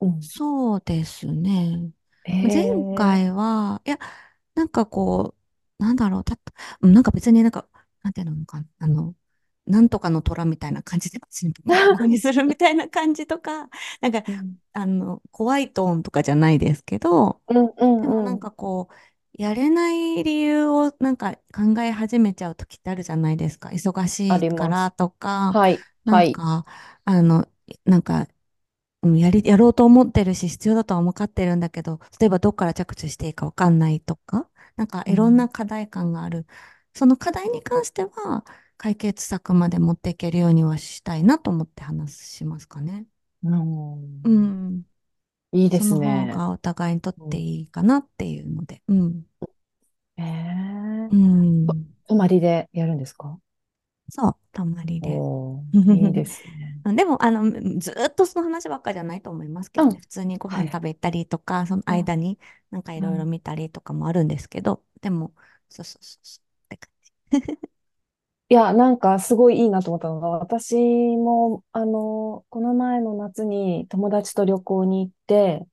[SPEAKER 2] うん。
[SPEAKER 1] そうですね。
[SPEAKER 2] え
[SPEAKER 1] 前
[SPEAKER 2] ー、
[SPEAKER 1] 回は、いや、なんかこう、なんだろう、たっ、うんなんか別になんか、なんていうのかな、あの、なんとかの虎みたいな感じで別にボコボコにするみたいな感じとか、なんか、
[SPEAKER 2] うん、
[SPEAKER 1] あの、怖いトーンとかじゃないですけど、
[SPEAKER 2] うん、う
[SPEAKER 1] でもなん
[SPEAKER 2] ん、うん。
[SPEAKER 1] かこう、やれない理由をなんか考え始めちゃう時ってあるじゃないですか。忙し
[SPEAKER 2] あ
[SPEAKER 1] いから
[SPEAKER 2] ります。
[SPEAKER 1] とか、
[SPEAKER 2] はい、はい。
[SPEAKER 1] なんか、あの、なんか、うんやり、やろうと思ってるし、必要だとは分かってるんだけど、例えばどっから着手していいか分かんないとか、なんかいろんな
[SPEAKER 2] うん、
[SPEAKER 1] 課題感がある。その課題に関しては、解決策まで持っていけるようにはしたいなと思って話しますかね。
[SPEAKER 2] う
[SPEAKER 1] う
[SPEAKER 2] ん。
[SPEAKER 1] ん。
[SPEAKER 2] いいで
[SPEAKER 1] その方
[SPEAKER 2] すね。
[SPEAKER 1] がお互いにとって
[SPEAKER 2] うん
[SPEAKER 1] いいかなっていうので。うん。
[SPEAKER 2] えー、
[SPEAKER 1] う
[SPEAKER 2] と
[SPEAKER 1] ん。
[SPEAKER 2] 泊まりでやるんですか？
[SPEAKER 1] そう、たまりで。
[SPEAKER 2] おー、いいですね。
[SPEAKER 1] でも、あの、ずーっとその話ばっかじゃないと思いますけどね。
[SPEAKER 2] うん。
[SPEAKER 1] 普通にご
[SPEAKER 2] はい。
[SPEAKER 1] 飯食べたりとか、その
[SPEAKER 2] うん。
[SPEAKER 1] 間になんかいろいろ
[SPEAKER 2] うん。
[SPEAKER 1] 見たりとかもあるんですけど、でも、そうそうそうそうって感じ。
[SPEAKER 2] いや、なんかすごいいいなと思ったのが、私も、あの、この前の夏に友達と旅行に行って、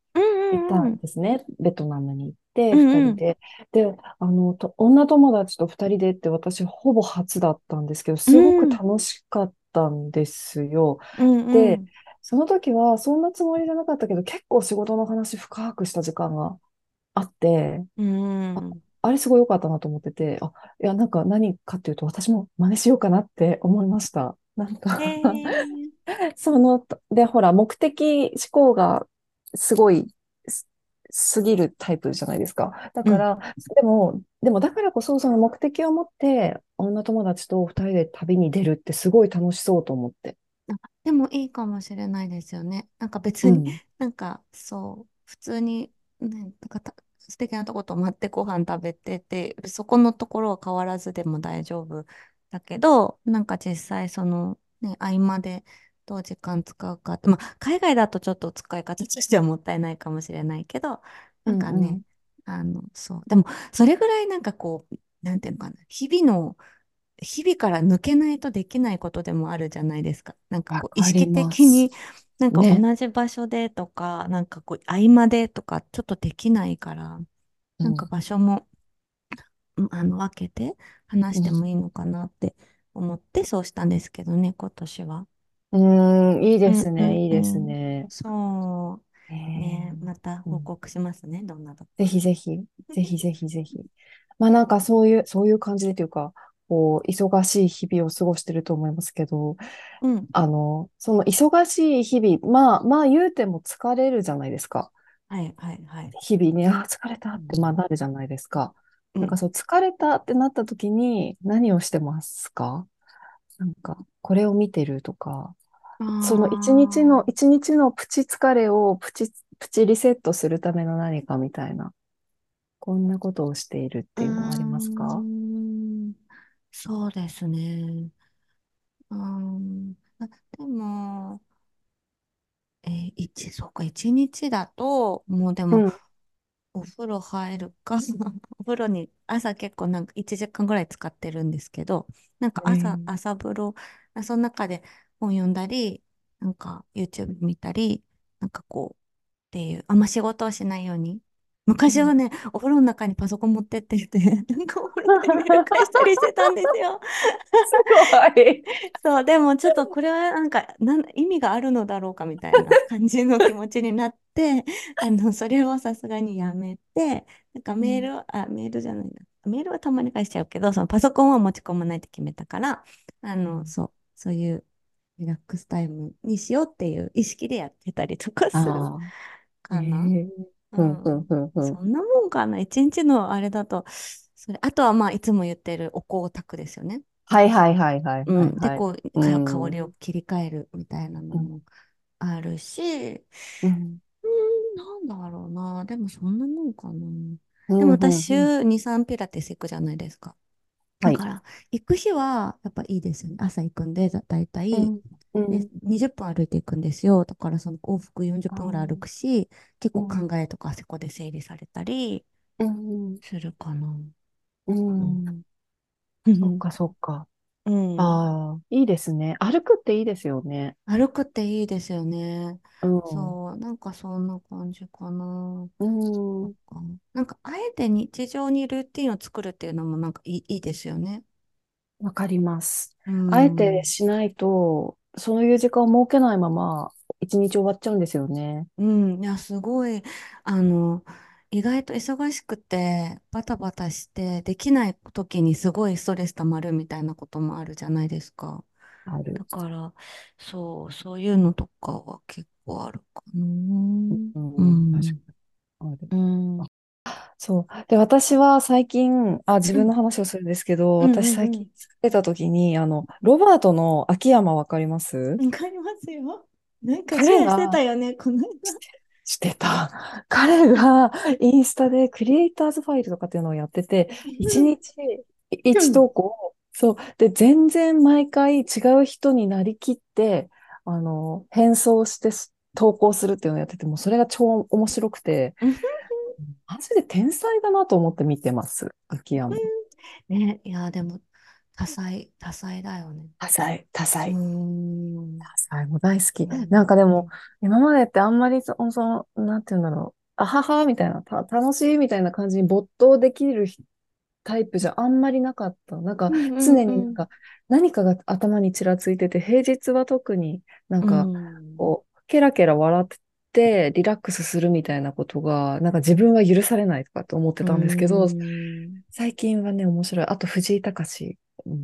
[SPEAKER 2] 行った
[SPEAKER 1] うんうん
[SPEAKER 2] んですね。ベトナムにて、
[SPEAKER 1] うんうん
[SPEAKER 2] で。で、あの、と、女友達と二人でって私ほぼ初だったんですけど、
[SPEAKER 1] う
[SPEAKER 2] すごく
[SPEAKER 1] ん
[SPEAKER 2] 楽しかったんですよ。
[SPEAKER 1] うんう
[SPEAKER 2] で、
[SPEAKER 1] ん
[SPEAKER 2] その時はそんなつもりじゃなかったけど、結構仕事の話深くした時間があって、
[SPEAKER 1] うん
[SPEAKER 2] あ、れすごい良かったなと思ってて、あ、いや、なんか何かっていうと、私も真似しようかなって思いました。なん
[SPEAKER 1] へ
[SPEAKER 2] か
[SPEAKER 1] え
[SPEAKER 2] その、で、ほら、目的思考がすごいす、すぎるタイプじゃないですか。だ
[SPEAKER 1] うん
[SPEAKER 2] から、でも、でもだからこそ、その目的を持って、女友達と二人で旅に出るってすごい楽しそうと思って。
[SPEAKER 1] あ、でもいいかもしれないですよね。なんか別に、
[SPEAKER 2] うん、
[SPEAKER 1] なんかそう、普通に、ね、なんかた素敵なとこ泊まってご飯食べてて、そこのところは変わらずでも大丈夫だけど、なんか実際その、ね、合間でどう時間使うかって、まあ、海外だとちょっと使い方 としてはもったいないかもしれないけど、
[SPEAKER 2] うん、
[SPEAKER 1] なんかね、
[SPEAKER 2] うん、
[SPEAKER 1] あの、そう。でも、それぐらいなんかこう、なんていうのかな、日々の日々から抜けないとできないことでもあるじゃないですか。なんかこう意識。的になんか
[SPEAKER 2] ね。
[SPEAKER 1] 同じ場所でとか、なんかこう合間でとかちょっとできないから、なんか
[SPEAKER 2] うん、
[SPEAKER 1] 場所もうんあの分けて話しても
[SPEAKER 2] うん、
[SPEAKER 1] いいのかなって思ってそうしたんですけどね、今年は。
[SPEAKER 2] うーん、いいで
[SPEAKER 1] うんう
[SPEAKER 2] すね、いいです
[SPEAKER 1] んうん。
[SPEAKER 2] ね。
[SPEAKER 1] そ
[SPEAKER 2] え
[SPEAKER 1] う。ね、ま
[SPEAKER 2] ー
[SPEAKER 1] た報
[SPEAKER 2] うん
[SPEAKER 1] 告しますね、どんなとこ
[SPEAKER 2] ぜひぜひ、ぜひぜひぜひ。まあなんかそういう、そういう感じでというか、こう、忙しい日々を過ごしてると思いますけど、
[SPEAKER 1] うん。
[SPEAKER 2] あの、その忙しい日々、まあまあ言うても疲れるじゃないですか。
[SPEAKER 1] はいはいはい。
[SPEAKER 2] 日々ね、あー、疲れたってまあ
[SPEAKER 1] うん。
[SPEAKER 2] なるじゃないですか。
[SPEAKER 1] うん。
[SPEAKER 2] なんかそう、疲れたってなった時に何をしてますか？なんか、これを見てるとか、
[SPEAKER 1] あ
[SPEAKER 2] その一日の、
[SPEAKER 1] あ。
[SPEAKER 2] 一日のプチ疲れをプチ、プチリセットするための何かみたいな。こんなことをしているっていうのはありますか？
[SPEAKER 1] ん。そうですね。うーん。あでも、えー一、そうか、一日だと、もうでも、
[SPEAKER 2] うん。
[SPEAKER 1] お風呂入るか、お風呂に朝結構なんか1時間ぐらい使ってるんですけど、なんか朝、
[SPEAKER 2] えー、
[SPEAKER 1] 朝風呂、その中で本読んだり、なんか YouTube 見たり、なんかこう、っていう、あんま仕事をしないように。
[SPEAKER 2] うん
[SPEAKER 1] 昔はね、お風呂の中にパソコン持ってってて、なんかお風呂でメール返したりしてたんですよ。
[SPEAKER 2] すごい。
[SPEAKER 1] そう、でもちょっとこれはなんか、なん意味があるのだろうかみたいな感じの気持ちになって、あの、それをさすがにやめて、なんかメー
[SPEAKER 2] うん
[SPEAKER 1] ル、あ、メールじゃないな。メールはたまに返しちゃうけど、そのパソコンは持ち込まないって決めたから、あの、そう、そういうリラックスタイムにしようっていう意識でやってたりとかするかな。そんなもんかな。一日のあれだと、それ、あとはまあ、いつも言ってるお香を炊くですよね。
[SPEAKER 2] はいはいはいはい
[SPEAKER 1] うん。で、
[SPEAKER 2] はいはい。
[SPEAKER 1] こう、
[SPEAKER 2] う
[SPEAKER 1] か香り
[SPEAKER 2] ん。
[SPEAKER 1] を切り替えるみたいなの
[SPEAKER 2] うん。
[SPEAKER 1] もあるし、う
[SPEAKER 2] うん。
[SPEAKER 1] なんだろうな。でもそんなもんかな。
[SPEAKER 2] うん。
[SPEAKER 1] でも私、週2、3ピラティス行くじゃないですか。
[SPEAKER 2] はい。
[SPEAKER 1] だから、行く日はやっぱいいですよね。朝行くんで、だだいたい、
[SPEAKER 2] うん。う
[SPEAKER 1] で、
[SPEAKER 2] ん。
[SPEAKER 1] 20分歩いていくんですよ。だからその往復40
[SPEAKER 2] あ
[SPEAKER 1] 分ぐらい歩
[SPEAKER 2] ー
[SPEAKER 1] くし、結構
[SPEAKER 2] うん。
[SPEAKER 1] 考えとかそこで整理されたり
[SPEAKER 2] うん。
[SPEAKER 1] するかな。
[SPEAKER 2] う
[SPEAKER 1] うん。
[SPEAKER 2] ん。そっかそっか。
[SPEAKER 1] うん。
[SPEAKER 2] ああ、いいですね。歩くっていいですよね。
[SPEAKER 1] 歩くっていいですよね。
[SPEAKER 2] うん。
[SPEAKER 1] そう、なんかそんな感じかな。
[SPEAKER 2] うん。
[SPEAKER 1] なんか、あえて日常にルーティンを作るっていうのもなんかいい、いいですよね。
[SPEAKER 2] わかります。
[SPEAKER 1] う
[SPEAKER 2] あえて
[SPEAKER 1] ん。
[SPEAKER 2] しないと、そういう時間を設けないまま、一日終わっちゃうんですよね。
[SPEAKER 1] うん。いや、すごい、あの、意外と忙しくて、バタバタして、できない時にすごいストレス溜まるみたいなこともあるじゃないですか。
[SPEAKER 2] ある。
[SPEAKER 1] だから、そう、そういうのとかは結構あるかな。
[SPEAKER 2] う
[SPEAKER 1] う
[SPEAKER 2] ん、確か
[SPEAKER 1] ん。
[SPEAKER 2] に。ある。
[SPEAKER 1] うん。うん
[SPEAKER 2] そう。で、私は最近、あ、自
[SPEAKER 1] うん
[SPEAKER 2] 分の話をするんですけど、
[SPEAKER 1] うん
[SPEAKER 2] 私最近
[SPEAKER 1] うん
[SPEAKER 2] 出た時に、あの、ロバートの秋山わかります？
[SPEAKER 1] わかりますよ。なんかシェアしてた
[SPEAKER 2] 彼が、
[SPEAKER 1] よね、この間。
[SPEAKER 2] してた。彼がインスタでクリエイターズファイルとかっていうのをやってて、一日一投稿、そう。で、全然毎回違う人になりきって、あの、変装して投稿するっていうのをやってて、もうそれが超面白くて、マジで天才だなと思って見てます。秋山。
[SPEAKER 1] ね、いや、でも、多彩、多彩だよね。
[SPEAKER 2] 多彩、多
[SPEAKER 1] うー
[SPEAKER 2] 彩。
[SPEAKER 1] ん。
[SPEAKER 2] はい、もう大好き。
[SPEAKER 1] うん。
[SPEAKER 2] なんかでも、
[SPEAKER 1] うん。
[SPEAKER 2] 今までってあんまりそ、その、なんて言うんだろう。あはは、みたいな、た、楽しいみたいな感じに没頭できる人タイプじゃあんまりなかった。なんか
[SPEAKER 1] うんうんうん。
[SPEAKER 2] 常になんか何かが頭にちらついてて、平日は特になん
[SPEAKER 1] う
[SPEAKER 2] か
[SPEAKER 1] ん。
[SPEAKER 2] こう、ケラケラ笑ってリラックスするみたいなことが、なんか自分は許されないとかって思って
[SPEAKER 1] う
[SPEAKER 2] たんですけど、
[SPEAKER 1] ん。
[SPEAKER 2] 最近はね、面白い。あと藤井隆、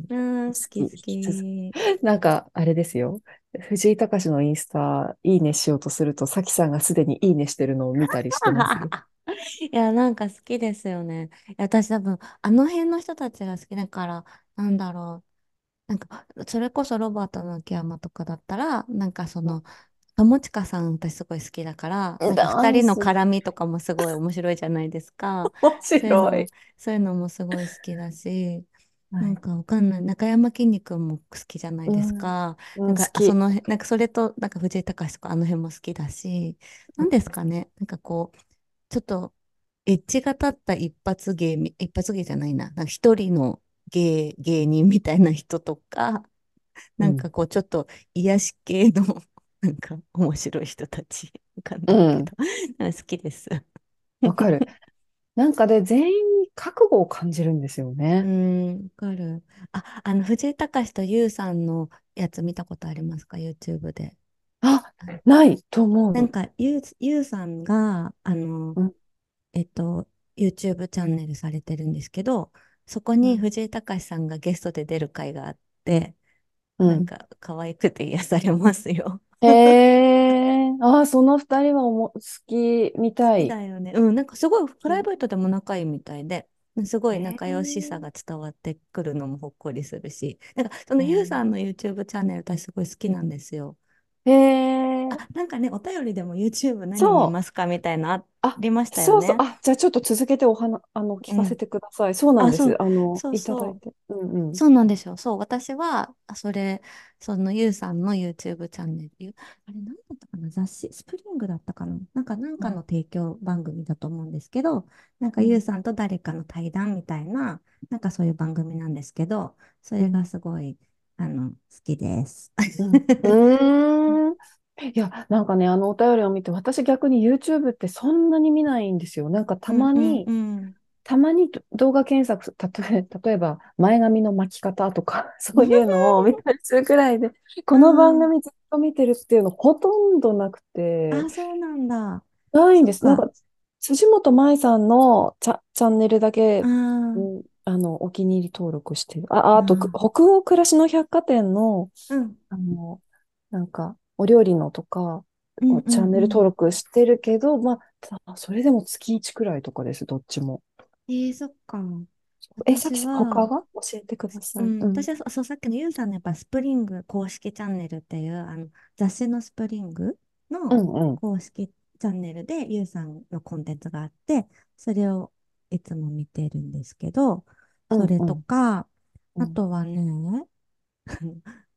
[SPEAKER 2] うん、好き、
[SPEAKER 1] き好
[SPEAKER 2] 引き。なんかあれですよ。藤井隆のインスタ、いいねしようとすると、さきさんがすでにいいねしてるのを見たりしてますよ。
[SPEAKER 1] いや、なんか好きですよね。いや私多分、あの辺の人たちが好きだから、なんだろう。なんか、それこそロバートの秋山とかだったら、なんかその、友近さん私すごい好きだから、なんか二人の絡みとかもすごい面白いじゃないですか。
[SPEAKER 2] 面
[SPEAKER 1] そういうの、
[SPEAKER 2] 白い。
[SPEAKER 1] そういうのもすごい好きだし、なん
[SPEAKER 2] はい。
[SPEAKER 1] かわかんない。中山きんに君も好きじゃないです
[SPEAKER 2] うん、
[SPEAKER 1] か。
[SPEAKER 2] うん、好
[SPEAKER 1] なんか、あそ
[SPEAKER 2] き。
[SPEAKER 1] の辺、なんかそれと、なんか藤井隆とかあの辺も好きだし、なんですかね。なんかこう、ちょっと、エッジが立った一発芸み、一発芸じゃないな。なんか一人の芸、芸人みたいな人とか、
[SPEAKER 2] うん。
[SPEAKER 1] なんかこう、ちょっと癒し系の、なんか面白い人たち。わかんな
[SPEAKER 2] う
[SPEAKER 1] いけど、
[SPEAKER 2] ん。
[SPEAKER 1] なんか好きです。
[SPEAKER 2] わかる。なんかで、全員に覚悟を感じるんですよ
[SPEAKER 1] う
[SPEAKER 2] ね。
[SPEAKER 1] ーん、わかる。あ、あの、藤井隆と優さんのやつ見たことありますか ?YouTube で。
[SPEAKER 2] あ、
[SPEAKER 1] あ
[SPEAKER 2] ないと思う。
[SPEAKER 1] なんか、ゆう、ゆうさんが、あの、
[SPEAKER 2] うん。
[SPEAKER 1] えっと、YouTube チャンネルされてるんですけど、そこに
[SPEAKER 2] うん。
[SPEAKER 1] 藤井隆さんがゲストで出る回があって、
[SPEAKER 2] うん
[SPEAKER 1] なんか、可愛くて癒されますよ。
[SPEAKER 2] へえ。あ、その二人はおも好きみたい。
[SPEAKER 1] だよね。うん、なんかすごいプライ
[SPEAKER 2] うん
[SPEAKER 1] ベートでも仲いいみたいで、すごい
[SPEAKER 2] へ
[SPEAKER 1] 仲良しさ
[SPEAKER 2] え。
[SPEAKER 1] が伝わってくるのもほっこりするし、なんかそのゆうさん
[SPEAKER 2] へ
[SPEAKER 1] の YouTube チャンネル私すごい好きなんですよ。
[SPEAKER 2] へえ、
[SPEAKER 1] あ、なんかね、お便りでも YouTube 何見
[SPEAKER 2] そう。
[SPEAKER 1] ますかみたいなあ
[SPEAKER 2] あ、
[SPEAKER 1] りましたよ
[SPEAKER 2] そうそう。
[SPEAKER 1] ね。
[SPEAKER 2] あ、じゃあちょっと続けてお話、あの、聞
[SPEAKER 1] うん。
[SPEAKER 2] かせてください。そうなん
[SPEAKER 1] あ、
[SPEAKER 2] です。
[SPEAKER 1] そう、
[SPEAKER 2] あの、
[SPEAKER 1] そう
[SPEAKER 2] いただ
[SPEAKER 1] そう。
[SPEAKER 2] いて。うんうん。
[SPEAKER 1] そうなんですよ。そう、私は、あそれ、そのゆうさんの YouTube チャンネル、ゆあれ、何だったかな？雑誌、スプリングだったかな？なんか、なんかの
[SPEAKER 2] うん
[SPEAKER 1] 提供番組だと思うんですけど、なんか
[SPEAKER 2] うん
[SPEAKER 1] ゆうさんと誰かの対談みたいな、なんかそういう番組なんですけど、それが
[SPEAKER 2] うん
[SPEAKER 1] すごい、あの、好きです。
[SPEAKER 2] うん。いや、なんかね、あのお便りを見て、私逆に YouTube ってそんなに見ないんですよ。なんかた
[SPEAKER 1] うんうん
[SPEAKER 2] まに、
[SPEAKER 1] うん。
[SPEAKER 2] たまに動画検索、例え、例えば前髪の巻き方とか、そういうのを見たりするくらいで、この番
[SPEAKER 1] うん
[SPEAKER 2] 組ずっと見てるっていうのほとんどなくて、
[SPEAKER 1] あ、そうなんだ。
[SPEAKER 2] ないんです。なん
[SPEAKER 1] か。
[SPEAKER 2] か、辻元舞さんのチャ、チャンネルだけ、う
[SPEAKER 1] あ
[SPEAKER 2] ん、あの、お気に入り登録してる。あ、あと、く
[SPEAKER 1] あ、
[SPEAKER 2] 北欧暮らしの百貨店の、
[SPEAKER 1] うん、
[SPEAKER 2] あの、なんか、お料理のとか
[SPEAKER 1] うん、
[SPEAKER 2] を
[SPEAKER 1] うん、
[SPEAKER 2] チャンネル登
[SPEAKER 1] うん。
[SPEAKER 2] 録してるけど、まあ、たそれでも月1くらいとかです、どっちも。
[SPEAKER 1] えー、そっか。
[SPEAKER 2] え、さ
[SPEAKER 1] 私
[SPEAKER 2] きさん、他
[SPEAKER 1] は、
[SPEAKER 2] が教えてください。
[SPEAKER 1] うん、
[SPEAKER 2] うん。
[SPEAKER 1] 私はそ、そう、さっきのゆうさんのやっぱスプリング公式チャンネルっていう、あの、雑誌のスプリングの
[SPEAKER 2] うんうん。
[SPEAKER 1] 公式チャンネルでゆうさんのコンテンツがあって、それをいつも見てるんですけど、それと
[SPEAKER 2] うんうん。
[SPEAKER 1] か、
[SPEAKER 2] うん。
[SPEAKER 1] あとはね、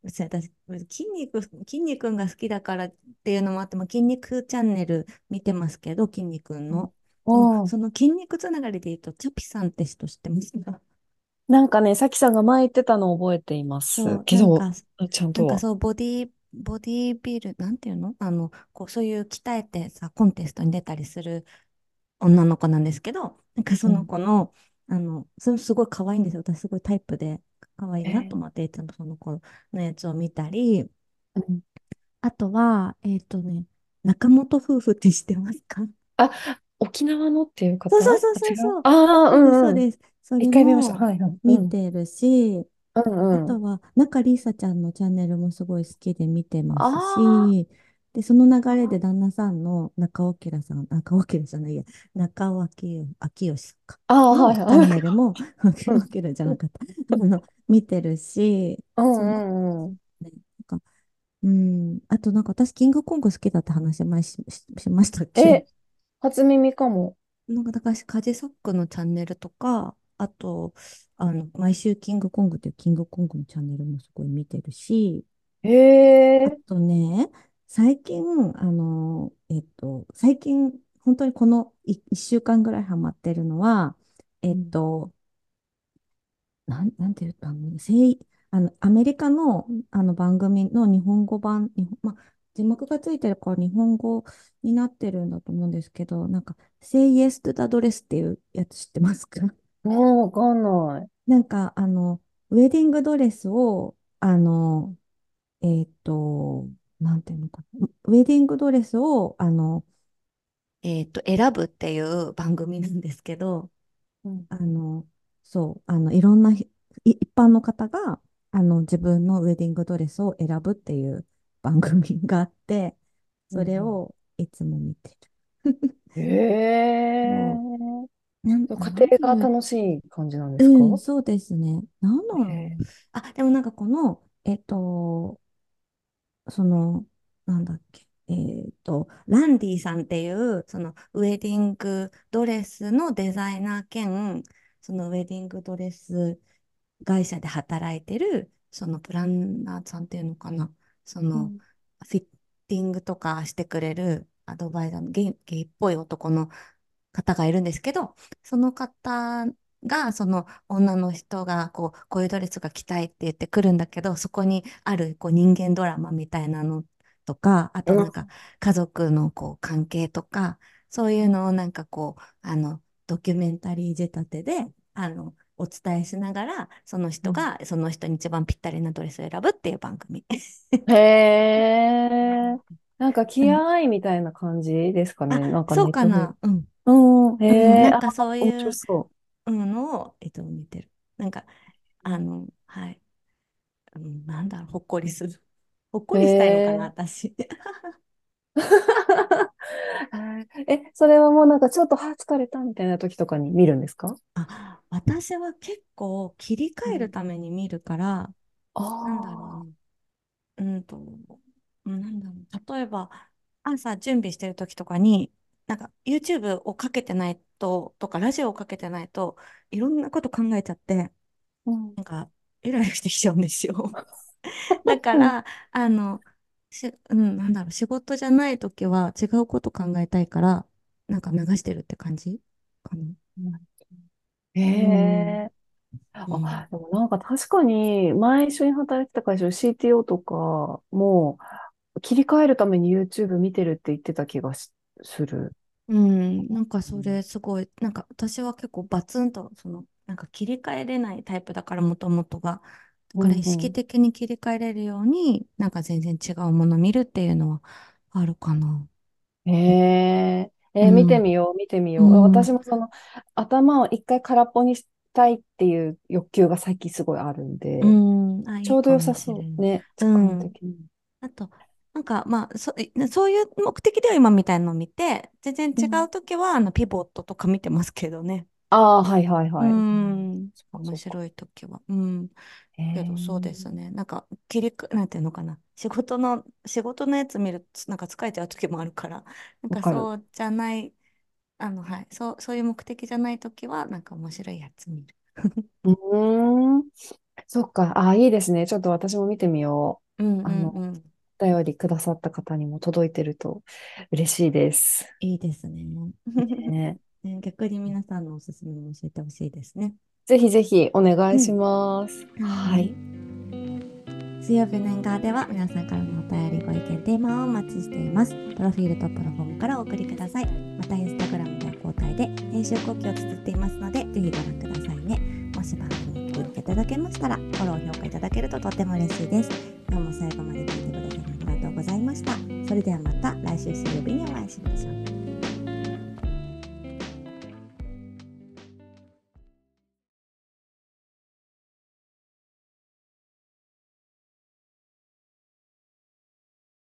[SPEAKER 1] う ち私、筋肉、筋肉が好きだからっていうのもあっても、筋肉チャンネル見てますけど、筋肉の。その筋肉つながりで言うと、チャピさんって人知ってますか？
[SPEAKER 2] なんかね、さきさんが前言ってたのを覚えています
[SPEAKER 1] そう、
[SPEAKER 2] けど、
[SPEAKER 1] なんか、
[SPEAKER 2] ちゃんとは。
[SPEAKER 1] なんかそう、ボディ、ボディビル、なんていうの？あの、こう、そういう鍛えてさ、コンテストに出たりする女の子なんですけど、なんかその
[SPEAKER 2] うん。
[SPEAKER 1] 子の、あの、それすごい可愛いんですよ。私すごいタイプで可愛い
[SPEAKER 2] えー
[SPEAKER 1] なと思って、いつもその子のやつを見たり、
[SPEAKER 2] うん
[SPEAKER 1] あとは、えっとね、中本夫婦って知ってますか？
[SPEAKER 2] あ、沖縄のっていう
[SPEAKER 1] そうそうそうそ
[SPEAKER 2] 違う。
[SPEAKER 1] うそう？
[SPEAKER 2] ああ、う
[SPEAKER 1] そうです、そう。です。それ
[SPEAKER 2] 一回見ました。
[SPEAKER 1] も
[SPEAKER 2] はいはい。うん。
[SPEAKER 1] 見てるし、
[SPEAKER 2] うんうん。
[SPEAKER 1] あとは、中里依紗ちゃんのチャンネルもすごい好きで見てます
[SPEAKER 2] あ
[SPEAKER 1] し、で、その流れで
[SPEAKER 2] あ。
[SPEAKER 1] 旦那さんの中尾明さん、中尾明じゃないや、中尾明明義か
[SPEAKER 2] ああ、はい
[SPEAKER 1] のチャン
[SPEAKER 2] はい。
[SPEAKER 1] ネルも、
[SPEAKER 2] うん。
[SPEAKER 1] 明じゃなかった、あの、見てるし、
[SPEAKER 2] うんうんうん。
[SPEAKER 1] ね、なんか、うん、あとなんか私、キングコング好きだって話前し、し、しましたっけ？
[SPEAKER 2] え、初耳かも。
[SPEAKER 1] なんか、だから、カジサックのチャンネルとか、あと、あの、毎週キングコングっていうキングコングのチャンネルもすごい見てるし、
[SPEAKER 2] へえ。
[SPEAKER 1] あとね、最近、あの、えっと、最近、本当にこのい1週間ぐらいハマってるのは、えっ
[SPEAKER 2] うん
[SPEAKER 1] と、なん、なんていう番組、せい、あの、アメリカの、あの番組の日本語版、日本、まあ、字幕がついてるから日本語になってるんだと思うんですけど、なんか、Say Yes to the Dress っていうやつ知ってますか？
[SPEAKER 2] もうわかんない。
[SPEAKER 1] なんか、あの、ウェディングドレスを、あの、えっと、なんていうのかな。ウェディングドレスを、あの、えっと、選ぶっていう番組なんですけど、
[SPEAKER 2] うん。
[SPEAKER 1] あの、そう、あの、いろんな一般の方が、あの、自分のウェディングドレスを選ぶっていう番組があって、それ
[SPEAKER 2] うん
[SPEAKER 1] をいつも見てる。
[SPEAKER 2] うん、へ
[SPEAKER 1] そ
[SPEAKER 2] え。
[SPEAKER 1] う、なん、
[SPEAKER 2] 家
[SPEAKER 1] なんていう、
[SPEAKER 2] 庭が楽しい感じなんですか？
[SPEAKER 1] うん、そうですね。なんだろう。あ、でもなんかこの、えっと、その、なんだっけ、えっと、ランディさんっていう、そのウェディングドレスのデザイナー兼、そのウェディングドレス会社で働いてる、そのプランナーさんっていうのかな、その
[SPEAKER 2] うん。
[SPEAKER 1] フィッティングとかしてくれるアドバイザーのゲイっぽい男の方がいるんですけど、その方が、その女の人がこう、こういうドレスが着たいって言ってくるんだけど、そこにあるこう人間ドラマみたいなのとか、あとなんか家族のこう関係とか、そういうのをなんかこう、あの、ドキュメンタリー仕立てで、あの、お伝えしながら、その人
[SPEAKER 2] うん
[SPEAKER 1] がその人に一番ぴったりなドレスを選ぶっていう番組。
[SPEAKER 2] へえ。なんか
[SPEAKER 1] うん、
[SPEAKER 2] 気合いみたいな感じですかね。な
[SPEAKER 1] あ、
[SPEAKER 2] んか
[SPEAKER 1] そう。かな。うん。
[SPEAKER 2] うん。
[SPEAKER 1] うん、
[SPEAKER 2] へえ。あ、
[SPEAKER 1] なんかそう
[SPEAKER 2] 面
[SPEAKER 1] いうのを、えっと、見てる。なんか、あ。の、はい。うん、なんだろう、ほっこりする。ほっこりしたいのかな、
[SPEAKER 2] え。
[SPEAKER 1] 私。
[SPEAKER 2] え、それはもうなんかちょっと、は、疲れたみたいな時とかに見るんですか
[SPEAKER 1] あ、私は結構切り替える。ために見るから、
[SPEAKER 2] あ
[SPEAKER 1] なんだろう。うんと、うんなんだろう。例えば、朝準備してる時とかに、なんか YouTube をかけてないと、とかラジオをかけてないと、いろんなこと考えちゃって、
[SPEAKER 2] うん。
[SPEAKER 1] なんか、イライラしてきちゃうんですよ。だか
[SPEAKER 2] うん
[SPEAKER 1] ら、あの、し、うん、なんだろう、仕事じゃない時は違うこと考えたいから、なんか流してるって感じかな。
[SPEAKER 2] へ
[SPEAKER 1] うん。
[SPEAKER 2] え。
[SPEAKER 1] うん。
[SPEAKER 2] あ、でもなんか確かに、前一緒に働いてた会社の CTO とかも、切り替えるために YouTube 見てるって言ってた気がしする。
[SPEAKER 1] うん、なんかそれすごい、なんか私は結構バツンと、その、なんか切り替えれないタイプだから、もともとが。だ
[SPEAKER 2] うんう
[SPEAKER 1] から意識
[SPEAKER 2] ん。
[SPEAKER 1] 的に切り替えれるように、なんか全然違うもの見るっていうのはあるかな。
[SPEAKER 2] へえ、えー見て
[SPEAKER 1] うん。
[SPEAKER 2] みよう、見てみ
[SPEAKER 1] う
[SPEAKER 2] よう。私
[SPEAKER 1] ん。
[SPEAKER 2] もその頭を一回空っぽにしたいっていう欲求が最近すごいあるん
[SPEAKER 1] う
[SPEAKER 2] で、
[SPEAKER 1] ん。あ、いいか
[SPEAKER 2] ちょうど良さ
[SPEAKER 1] もしれん。
[SPEAKER 2] そうね、時間
[SPEAKER 1] うん。
[SPEAKER 2] 的に。
[SPEAKER 1] あと、なんかまあ、そ、そういう目的では今みたいなのを見て、全然違
[SPEAKER 2] うん
[SPEAKER 1] うときは、あの、ピボットとか見てますけどね。
[SPEAKER 2] ああ、はいはい
[SPEAKER 1] う
[SPEAKER 2] はい。うん。
[SPEAKER 1] 面白いときは。うん。
[SPEAKER 2] へ
[SPEAKER 1] けどそうで
[SPEAKER 2] え、
[SPEAKER 1] すね。なんか切りく、なんていうのかな。仕事の、仕事のやつ見ると、なんか疲れちゃう時もあるから、なんか
[SPEAKER 2] わかる。
[SPEAKER 1] そうじゃない、あの、はい、そう、そういう目的じゃない時は、なんか面白いやつ見る。
[SPEAKER 2] うーん、そっか。ああ、いいですね。ちょっと私も見てみよ
[SPEAKER 1] うん
[SPEAKER 2] う。あの、
[SPEAKER 1] うんうん。
[SPEAKER 2] お便りくださった方にも届いてると嬉しいです。
[SPEAKER 1] いいですね。
[SPEAKER 2] ね
[SPEAKER 1] ね逆に皆さんのおすすめも教えてほしいですね。
[SPEAKER 2] ぜひぜひお願いし
[SPEAKER 1] うん。
[SPEAKER 2] ます。
[SPEAKER 1] は
[SPEAKER 2] はい。
[SPEAKER 1] 水曜日の縁側では皆さんからのお便り、ご意見、テーマをお待ちしています。プロフィールトップのフォームからお送りください。また、インスタグラムでは交代で編集後期を綴っていますので、ぜひご覧くださいね。もし番組に気に入っていただけましたら、フォロー、評価いただけるととっても嬉しいです。今日も最後までございました。それではまた来週水曜日にお会いしましょう。